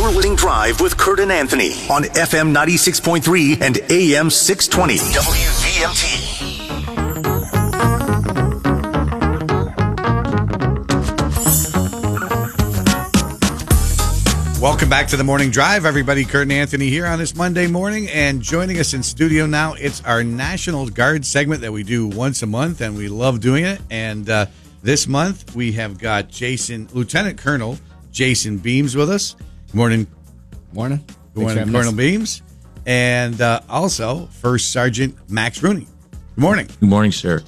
Your Winning Drive with Kurt and Anthony on FM 96.3 and AM 620 WVMT. Welcome back to the morning drive, everybody. Kurt and Anthony here on this Monday morning, and joining us in studio now. It's our National Guard segment that we do once a month, and we love doing it. And uh, this month we have got Jason, Lieutenant Colonel Jason Beams, with us. Good morning, Morning. good morning, Colonel Beams, and uh, also First Sergeant Max Rooney. Good morning. Good morning, sir.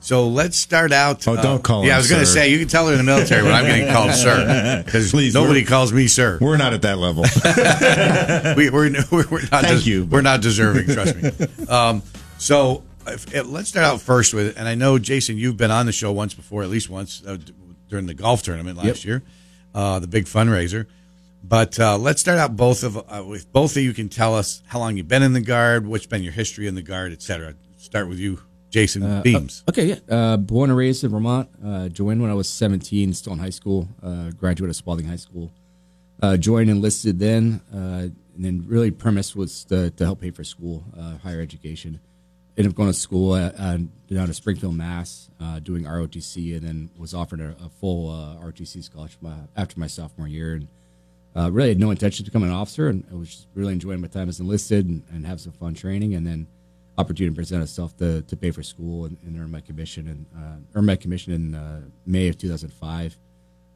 So let's start out. uh, Oh, don't call Yeah, him I was going to say you can tell her in the military when I'm getting called sir because Please, nobody calls me sir. We're not at that level. we, we're, we're, we're not. Thank des- you. We're not deserving. Trust me. Um, so if, if- let's start out first with, and I know Jason, you've been on the show once before, at least once uh, d- during the golf tournament last Yep. year, uh, the big fundraiser. But uh, let's start out both of uh, with both of you can tell us how long you've been in the guard, what's been your history in the guard, et cetera. Start with you, Jason Beams. Okay, yeah. Uh, born and raised in Vermont. Uh, joined when I was 17, still in high school. Uh, graduated of Spaulding High School. Uh, joined enlisted then, uh, and then really premise was to, to help pay for school, uh, higher education. Ended up going to school at, uh, down to Springfield, Mass, uh, doing ROTC, and then was offered a, a full uh, ROTC scholarship uh, after my sophomore year. And uh, really had no intention to become an officer, and I was just really enjoying my time as enlisted and, and have some fun training. And then opportunity presented itself to, to pay for school and, and earn my commission and uh, earn my commission in uh, May of 2005.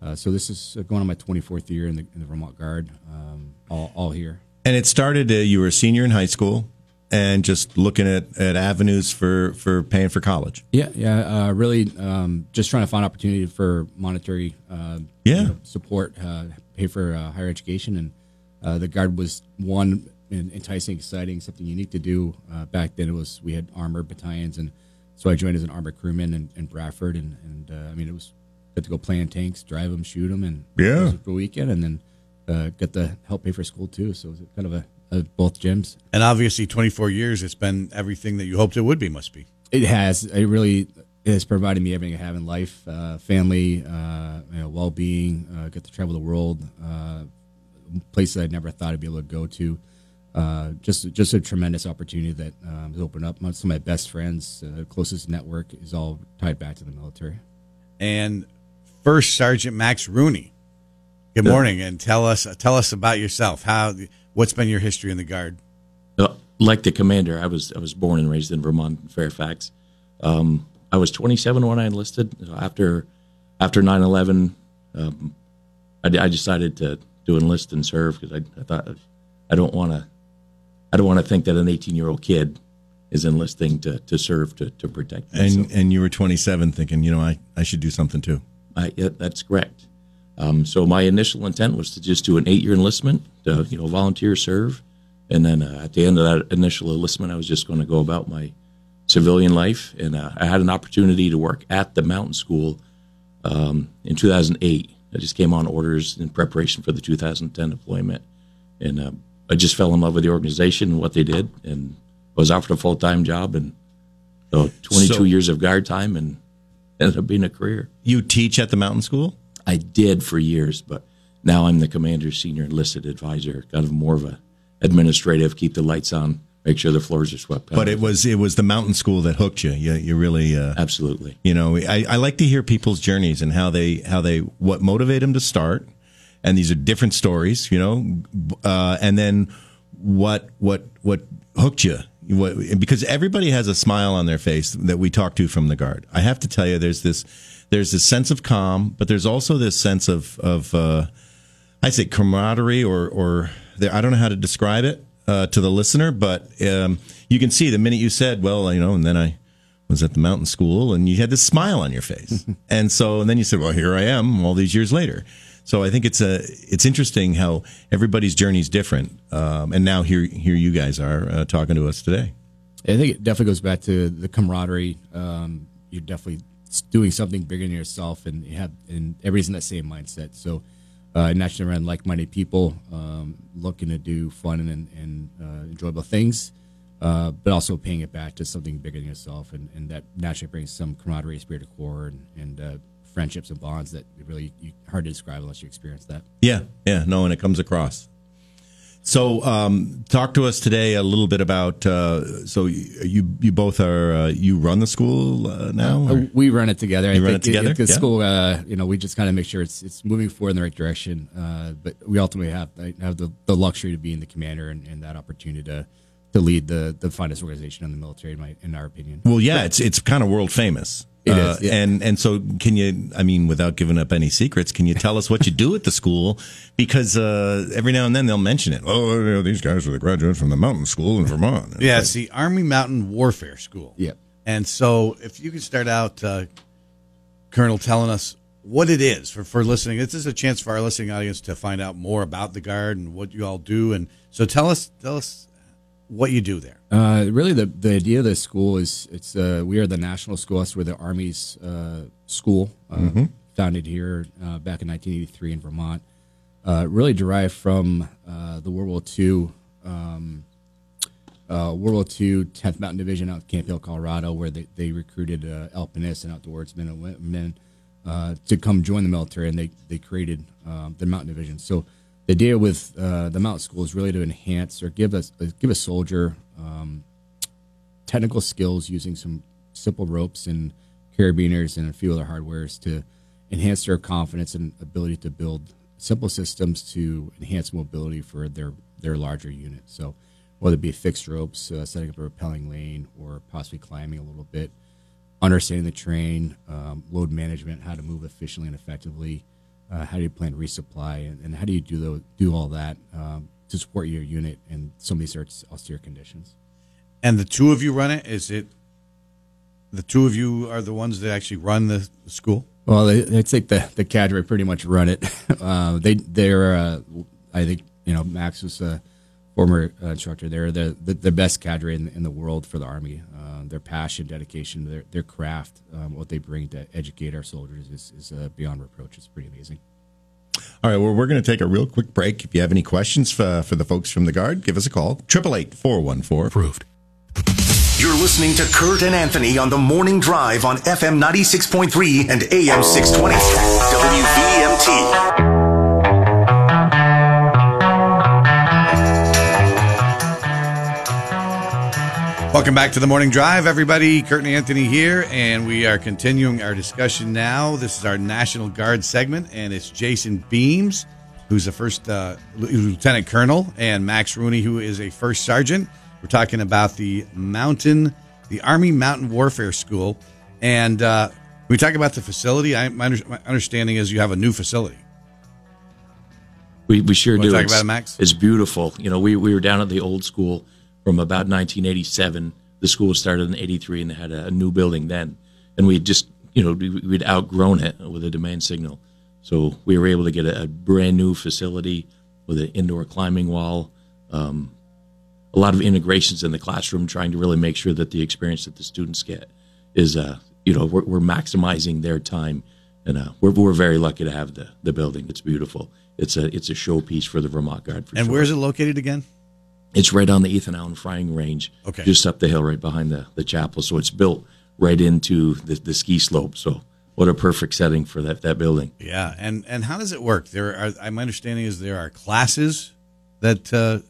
Uh, so this is going on my 24th year in the, in the Vermont Guard, um, all, all here. and it started. Uh, you were a senior in high school, and just looking at, at avenues for, for paying for college. Yeah, yeah. Uh, really, um, just trying to find opportunity for monetary, uh, Yeah. you know, support, uh, pay for uh, higher education, and uh, the guard was one enticing, exciting, something unique to do. Uh, back then, it was we had armored battalions, and so I joined as an armored crewman in, in Bradford, and, and uh, I mean it was got to go play in tanks, drive them, shoot them, and Yeah. for a weekend, and then uh, got to help pay for school too. So it was kind of a, a both gyms. And obviously, 24 years, it's been everything that you hoped it would be. Must be. It has. It really has provided me everything I have in life: uh, family, uh, you know, well-being. Uh, get to travel the world, uh, places I'd never thought I'd be able to go to. Uh, just, just a tremendous opportunity that um, has opened up. Some of my best friends, uh, closest network, is all tied back to the military. and First Sergeant Max Rooney. Good morning, and tell us tell us about yourself. How what's been your history in the guard? Uh, Like the commander, I was I was born and raised in Vermont, Fairfax. Um, I was 27 when I enlisted. After after 9/11, um, I, I decided to to enlist and serve because I, I thought I don't want to I don't want to think that an 18 year old kid is enlisting to, to serve to, to protect me. And and you were 27, thinking, you know, I, I should do something too. I, yeah, that's correct. Um, so my initial intent was to just do an eight-year enlistment, to, you know, volunteer serve, and then uh, at the end of that initial enlistment, I was just going to go about my civilian life. And uh, I had an opportunity to work at the mountain school um, in 2008. I just came on orders in preparation for the 2010 deployment, and uh, I just fell in love with the organization and what they did, and I was offered a full-time job, and so 22 So- years of guard time, and ended up being a career. You teach at the mountain school? I did for years, but now I'm the commander's senior enlisted advisor, kind of more of a administrative, keep the lights on, make sure the floors are swept. But it was it was the mountain school that hooked you. You, you really uh, absolutely You know, I, I like to hear people's journeys and how they how they what motivate them to start, and these are different stories, you know, uh, and then what what what hooked you. What, because everybody has a smile on their face that we talk to from the guard. I have to tell you, there's this there's this sense of calm, but there's also this sense of of uh, I say camaraderie or or there, I don't know how to describe it uh, to the listener, but um, you can see the minute you said, "Well, you know," and then I was at the mountain school, and you had this smile on your face, and so and then you said, "Well, here I am, all these years later." So I think it's a it's interesting how everybody's journey is different, um, and now here here you guys are uh, talking to us today. I think it definitely goes back to the camaraderie. Um, you're definitely doing something bigger than yourself, and you have and everybody's in that same mindset. So, uh, naturally around like-minded people, um, looking to do fun and, and uh, enjoyable things, uh, but also paying it back to something bigger than yourself, and, and that naturally brings some camaraderie, spirit of corps, and, and uh, friendships and bonds that really you, hard to describe unless you experience that. Yeah, yeah, no, and it comes across. So, um, talk to us today a little bit about. Uh, so, you you both are uh, you run the school uh, now? Uh, we run it together. You run it together? At the Yeah. school, uh, you know, we just kind of make sure it's it's moving forward in the right direction. Uh, but we ultimately have have the, the luxury to being the commander and, and that opportunity to to lead the the finest organization in the military, in, my, in our opinion. Well, yeah, it's it's kind of world famous. It It is, is, yeah. and and so can you? I mean, without giving up any secrets, can you tell us what you do at the school? Because uh, every now and then they'll mention it. Oh, you know, these guys are the graduates from the mountain school in Vermont. Yeah, it's the Army Mountain Warfare School. Yep. And so, if you could start out, uh, Colonel, telling us what it is for, for listening. This is a chance for our listening audience to find out more about the Guard and what you all do. And so, tell us, tell us what you do there. Uh, really, the, the idea of the school is it's uh, we are the national school. That's where the Army's uh, school, uh, founded here uh, back in 1983 in Vermont, uh, really derived from uh, the World War II. Um, uh, World War II 10th Mountain Division out in Camp Hale, Colorado, where they, they recruited uh, alpinists and outdoorsmen and women uh, to come join the military, and they, they created um, the Mountain Division. So the idea with uh, the Mount School is really to enhance or give us give a soldier um, technical skills using some simple ropes and carabiners and a few other hardwares to enhance their confidence and ability to build simple systems to enhance mobility for their their larger unit. So whether it be fixed ropes, uh, setting up a rappelling lane, or possibly climbing a little bit, understanding the terrain, um, load management, how to move efficiently and effectively, uh, how do you plan resupply, and, and how do you do those, do all that um, to support your unit in some of these austere- conditions. And the two of you run it. Is it the two of you are the ones that actually run the, the school? Well, they, it's like the the cadre pretty much run it. Uh, they they're uh, I think you know Max was a former uh, instructor. They're the, the the best cadre in, in the world for the army. Uh, their passion, dedication, their their craft, um, what they bring to educate our soldiers is is uh, beyond reproach. It's pretty amazing. All right, well, we're going to take a real quick break. If you have any questions for, for the folks from the Guard, give us a call. 888 414 Approved. You're listening to Kurt and Anthony on the morning drive on FM 96.3 and AM 620. WVMT. Welcome back to the morning drive, everybody. Kurt and Anthony here, and we are continuing our discussion now. This is our National Guard segment, and it's Jason Beams, who's a first uh, lieutenant colonel, and Max Rooney, who is a first sergeant. We're talking about the mountain, the Army Mountain Warfare School, and uh, we talk about the facility. I, my, under- my understanding is you have a new facility. We, we sure do. talk It's- about it, Max? It's beautiful. You know, we, we were down at the old school from about 1987. The school started in 83 and they had a, a new building then. And we just, you know, we, we'd outgrown it with a demand signal. So we were able to get a, a brand new facility with an indoor climbing wall, um, a lot of integrations in the classroom, trying to really make sure that the experience that the students get is, uh, you know, we're, we're maximizing their time. And uh, we're, we're very lucky to have the, the building. It's beautiful. It's a it's a showpiece for the Vermont Guard. For And sure. where is it located again? It's right on the Ethan Allen Firing Range, Okay. just up the hill, right behind the, the chapel. So it's built right into the, the ski slope. So what a perfect setting for that that building. Yeah, and and how does it work? There are. I- My understanding is there are classes that. Uh,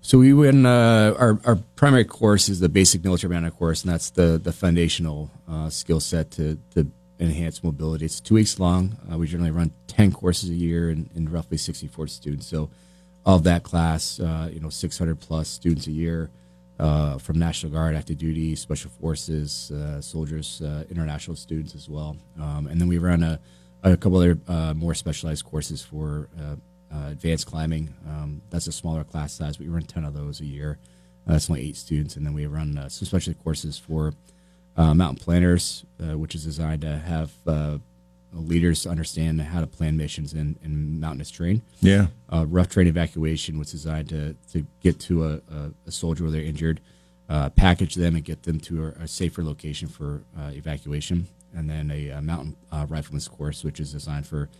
So we win uh, our our primary course is the basic military mountaineer course, and that's the the foundational uh, skill set to to enhance mobility. It's two weeks long. Uh, we generally run ten courses a year and, and roughly sixty four students. So of that class, uh, you know, six hundred plus students a year uh, from National Guard, active duty, special forces, uh, soldiers, uh, international students as well, um, and then we run a a couple other uh, more specialized courses for uh, advanced climbing. Um, that's a smaller class size. We run 10 of those a year. That's only eight students. And then we run some specialty courses for mountain planners, which is designed to have uh, to understand how to plan missions in, in mountainous terrain. Yeah. Uh, rough terrain evacuation was designed to, to get to a, a, a soldier where they're injured, uh, package them and get them to a, a safer location for uh, evacuation. And then a, mountain uh, rifleman's course, which is designed for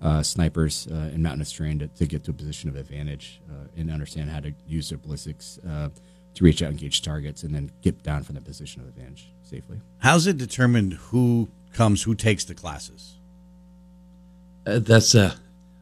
uh, snipers uh, in mountainous terrain to, to get to a position of advantage uh, and understand how to use their ballistics uh, to reach out and engage targets and then get down from that position of advantage safely. how's it determined who comes, who takes the classes? Uh, that's uh,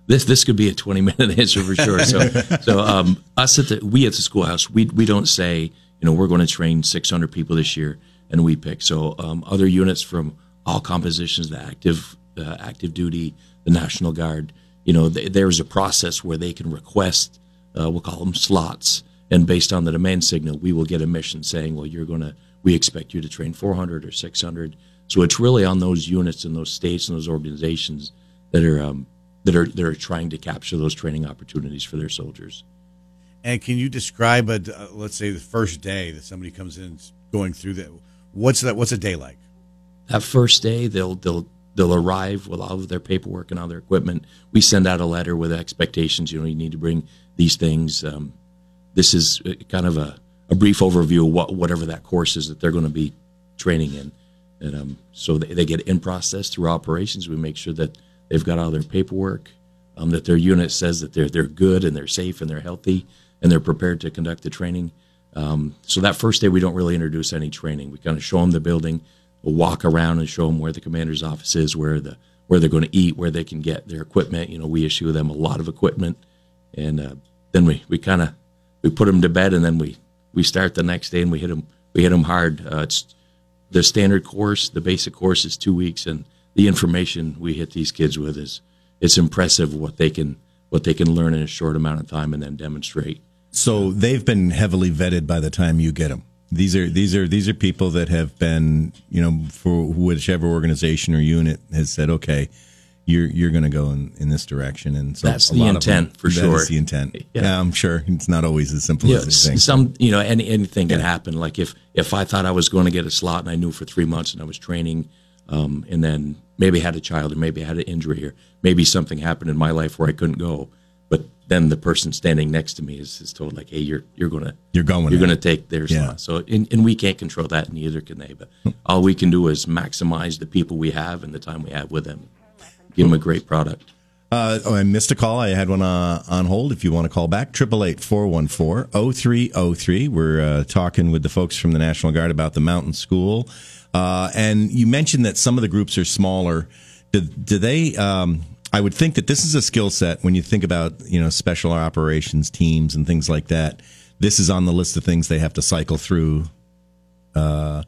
this this could be a 20 minute answer for sure. So so um, us at the we at the schoolhouse we we don't say you know we're going to train 600 people this year and we pick. So um, other units from all compositions, the active uh, active duty, the National Guard, you know, th- there's a process where they can request uh, we'll call them slots, and based on the demand signal, we will get a mission saying, well, you're going to we expect you to train 400 or 600. So it's really on those units and those states and those organizations that are um, that are that are trying to capture those training opportunities for their soldiers. And can you describe a uh, let's say the first day that somebody comes in going through that? What's that? What's a day like? That first day, they'll they'll they'll arrive with all of their paperwork and all their equipment. We send out a letter with expectations. You know, you need to bring these things. Um, this is uh, kind of a, a brief overview of what whatever that course is that they're going to be training in. And um, so they, they, get in process through operations. We make sure that they've got all their paperwork, um, that their unit says that they're they're good and they're safe and they're healthy and they're prepared to conduct the training. Um, so that first day we don't really introduce any training. We kind of show them the building, we'll walk around and show them where the commander's office is, where the where they're going to eat, where they can get their equipment. You know, we issue them a lot of equipment, and uh, then we we kind of we put them to bed, and then we we start the next day and we hit them we hit them hard. Uh, it's the standard course, the basic course is two weeks, and the information we hit these kids with is it's impressive what they can what they can learn in a short amount of time and then demonstrate. So they've been heavily vetted by the time you get them. These are these are these are people that have been you know for whichever organization or unit has said okay you're you're going to go in, in this direction, and so that's the intent them, for sure. That's the intent. Yeah. yeah. I'm sure it's not always as simple yeah, as think. Some you know any, anything yeah. can happen. Like if if I thought I was going to get a slot and I knew for three months and I was training, um, and then maybe had a child or maybe I had an injury or maybe something happened in my life where I couldn't go, but then the person standing next to me is, is told like, hey, you're you're gonna you're going you're gonna take their slot. So and, and we can't control that, neither can they. But all we can do is maximize the people we have and the time we have with them give them a great product. Uh, oh, I missed a call. I had one uh, on hold. If you want to call back, 888-414-0303. We're uh, talking with the folks from the National Guard about the mountain school. Uh, and you mentioned that some of the groups are smaller. Do, do they... Um, I would think that this is a skill set when you think about, you know, special operations teams and things like that. This is on the list of things they have to cycle through. Uh,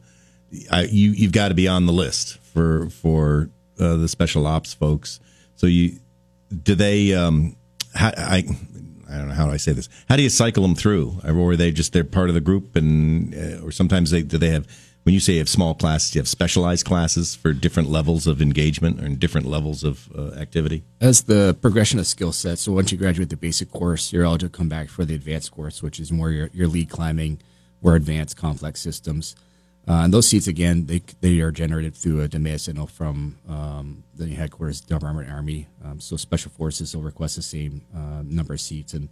I, you, you've got to be on the list for for uh, the special ops folks. So you do they? Um, how, I I don't know how do I say this. How do you cycle them through, or are they just they're part of the group, and uh, or sometimes they do they have when you say you have small classes, you have specialized classes for different levels of engagement or different levels of uh, activity? As the progression of skill sets, so once you graduate the basic course, you're eligible to come back for the advanced course, which is more your, your lead climbing, more advanced complex systems. Uh, and those seats, again, they, they are generated through a demand signal from um, the headquarters, Department Army. Um, so special forces will request the same uh, number of seats, and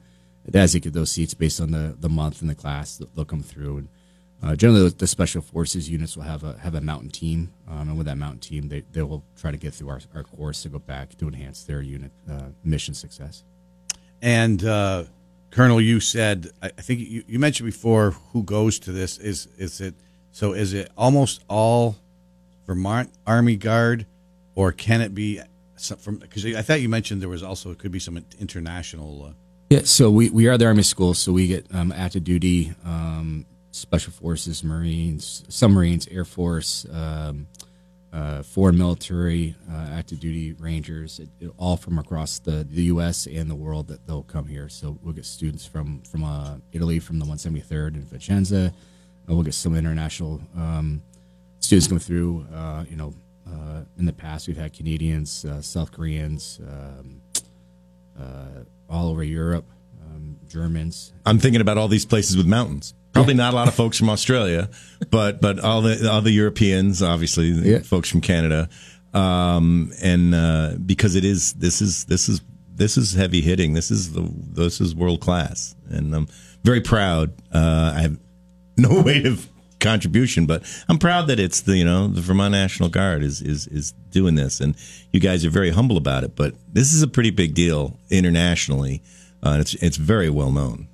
as you get those seats based on the, the month and the class, they'll come through. And uh, generally, the, special forces units will have a have a mountain team, um, and with that mountain team, they, they will try to get through our, our course to go back to enhance their unit uh, mission success. And uh, Colonel, you said I think you, you mentioned before who goes to this is is it so is it almost all Vermont Army Guard, or can it be from? Because I thought you mentioned there was also it could be some international. Uh, yeah, so we, we are the Army school, so we get um, active duty, um, Special Forces, Marines, submarines, Air Force, um, uh, foreign military, uh, active duty Rangers, it, it, all from across the, the U.S. and the world that they'll come here. So we'll get students from from uh, Italy, from the 173rd in Vicenza, uh, we'll get some international um, students come through. Uh, you know, uh, in the past we've had Canadians, South Koreans, um, all over Europe, um, Germans. I'm thinking about all these places with mountains. Probably yeah. not a lot of folks from Australia, but but all the all the Europeans, obviously, yeah. folks from Canada, um, and uh, because it is this is this is this is heavy hitting. This is the this is world class, and I'm very proud. Uh, I have no weight of contribution, but I'm proud that it's the you know the Vermont National Guard is is is doing this, and you guys are very humble about it. But this is a pretty big deal internationally, uh, it's it's very well known.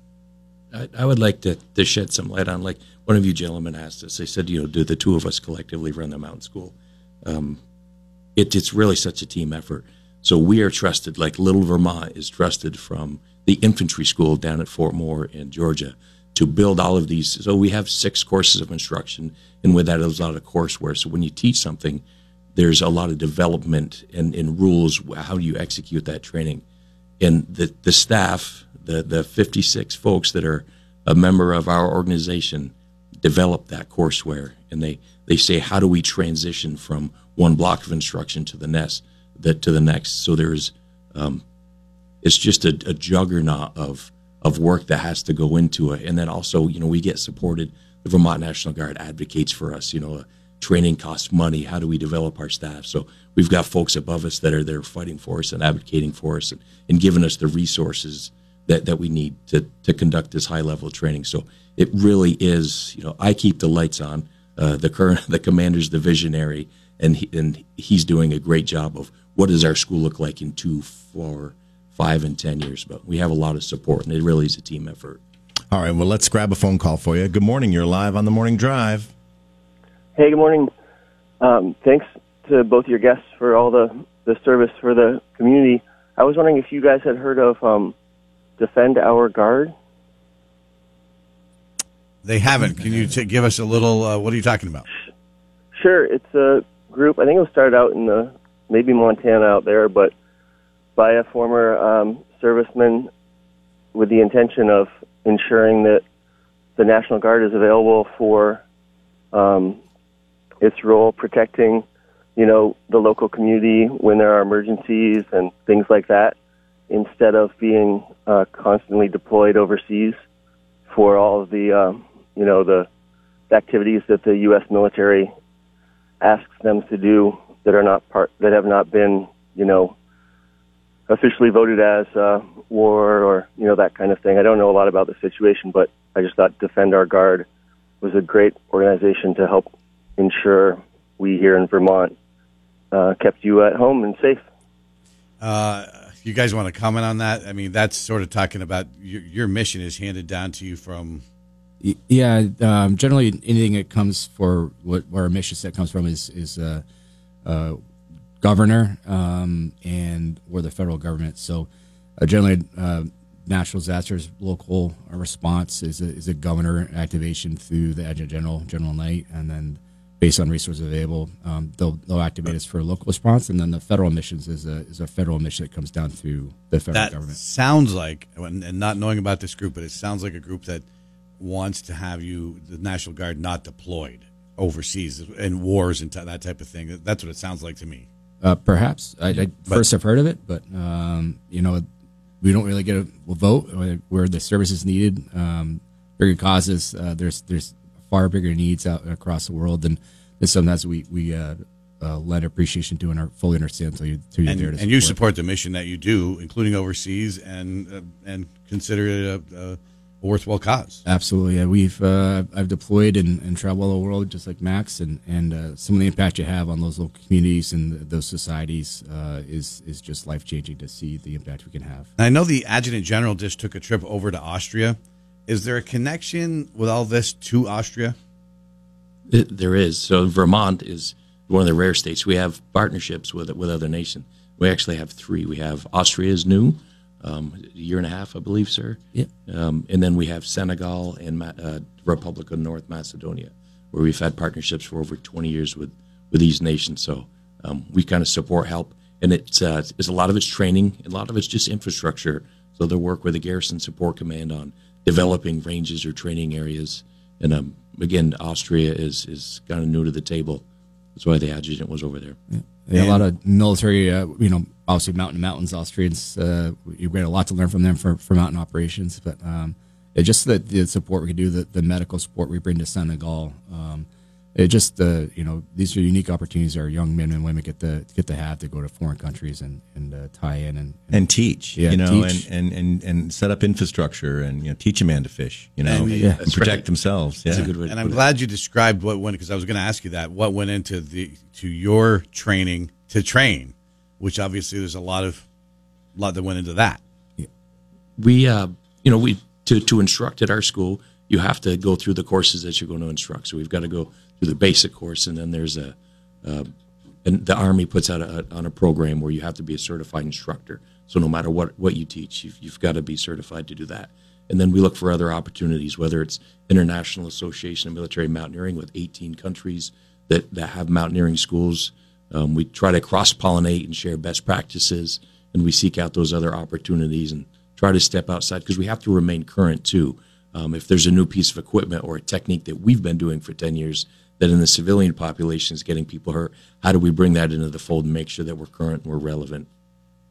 I, I, would like to, to shed some light on like one of you gentlemen asked us. They said, you know, do the two of us collectively run the mountain school? Um, it, it's really such a team effort. So we are trusted, like Little Vermont is trusted from the infantry school down at Fort Moore in Georgia to build all of these. So we have six courses of instruction, and with that, there's a lot of courseware. So when you teach something, there's a lot of development and, and rules. How do you execute that training? And the, the staff, the, the 56 folks that are a member of our organization, develop that courseware. And they, they say, how do we transition from one block of instruction to the next? That to the next. So there's, um, it's just a, a juggernaut of of work that has to go into it. And then also, you know, we get supported. The Vermont National Guard advocates for us. You know, training costs money. How do we develop our staff? So we've got folks above us that are there fighting for us and advocating for us and, and giving us the resources that, that we need to, to conduct this high level training. So it really is, you know, I keep the lights on. Uh, the current, the commander's the visionary, and he, and he's doing a great job of what does our school look like in two, four, five and 10 years. But we have a lot of support, and it really is a team effort. All right, well, let's grab a phone call for you. Good morning. You're live on the morning drive. Hey, good morning. Um, thanks to both your guests for all the, the service for the community. I was wondering if you guys had heard of um, Defend Our Guard. They haven't. Can you t- give us a little? Uh, what are you talking about? Sure, it's a group. I think it was started out in the maybe Montana out there, but by a former um, serviceman with the intention of ensuring that the National Guard is available for um, its role protecting, you know, the local community when there are emergencies and things like that, instead of being uh, constantly deployed overseas for all of the, um, you know, the activities that the U.S. military asks them to do that are not part that have not been, you know, officially voted as uh, war or you know that kind of thing. I don't know a lot about the situation, but I just thought Defend Our Guard was a great organization to help ensure we here in Vermont uh, kept you at home and safe. Uh, you guys want to comment on that? I mean, that's sort of talking about your, your mission is handed down to you from. Yeah, um, generally anything that comes for what where our mission set comes from is is uh, uh, governor um, and or the federal government. So uh, generally, uh, natural disasters local response is a, is a governor activation through the adjutant general, General Knight, and then based on resources available, um, they'll they'll activate us for local response, and then the federal missions is a is a federal mission that comes down through the federal That government. sounds like, and not knowing about this group, but it sounds like a group that wants to have you, the National Guard, not deployed overseas in wars and t- that type of thing. That's what it sounds like to me. Uh, perhaps I, I first have heard of it, but um, you know, we don't really get a vote where the service is needed. Um, bigger causes, uh, there's there's far bigger needs out across the world than, than sometimes we we uh, uh, lend appreciation to and are fully understand until you you're And, there to and you support. support the mission that you do, including overseas, and uh, and consider it a, a worthwhile cause. Absolutely, yeah. We've uh, I've deployed and, and traveled all the world just like Max, and and uh, some of the impact you have on those local communities and those societies uh, is is just life changing to see the impact we can have. I know the adjutant general just took a trip over to Austria. Is there a connection with all this to Austria? It, there is. So Vermont is one of the rare states. We have partnerships with with other nations. We actually have three. We have Austria is new, um, a year and a half, I believe, sir. Yeah. Um, and then we have Senegal and Ma- uh, Republic of North Macedonia, where we've had partnerships for over 20 years with with these nations. So um, we kind of support help, and it's uh, it's a lot of it's training, a lot of it's just infrastructure. So they'll work with the Garrison Support Command on developing ranges or training areas. And um, again, Austria is is kind of new to the table. That's why the adjutant was over there. They have a lot of military, uh, you know, obviously mountain to mountains. Austrians, uh, you get a lot to learn from them for, for mountain operations. But um, it just the, the support we can do, the, the medical support we bring to Senegal. Um, it just uh, you know these are unique opportunities our young men and women get to get to have to go to foreign countries and and uh, tie in and, and teach, Yeah, you know, teach. And, and, and, and set up infrastructure and, you know, teach a man to fish, you know, And- and, Yeah. That's protect right. themselves. Yeah. That's a good way. to And I'm put it. glad you described what went because I was going to ask you that. What went into the to your training to train, which obviously there's a lot of lot that went into that. we uh, you know we to, to instruct at our school you have to go through the courses that you're going to instruct so we've got to go through the basic course and then there's a, a and the Army puts out a, on a program where you have to be a certified instructor. So no matter what, what you teach, you've, you've got to be certified to do that. And then we look for other opportunities, whether it's International Association of Military Mountaineering with 18 countries that, that have mountaineering schools. Um, we try to cross pollinate and share best practices, and we seek out those other opportunities and try to step outside because we have to remain current too. Um, if there's a new piece of equipment or a technique that we've been doing for 10 years that in the civilian population is getting people hurt, how do we bring that into the fold and make sure that we're current and we're relevant?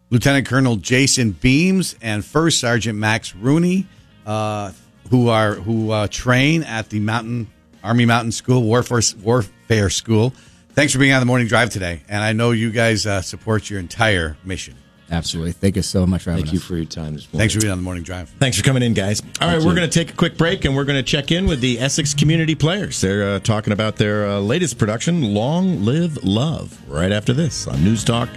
Lieutenant Colonel Jason Beams and First Sergeant Max Rooney, uh, who are who uh, train at the Mountain Army Mountain School Warfare Warfare School. Thanks for being on the morning drive today, and I know you guys uh, support your entire mission. Absolutely. Thank you so much for having Thank you for your time this morning. Thanks for being on the morning drive. Thanks for coming in, guys. All right, we're going to take a quick break and we're going to check in with the Essex Community Players. They're uh, talking about their uh, latest production, Long Live Love, right after this on News Talk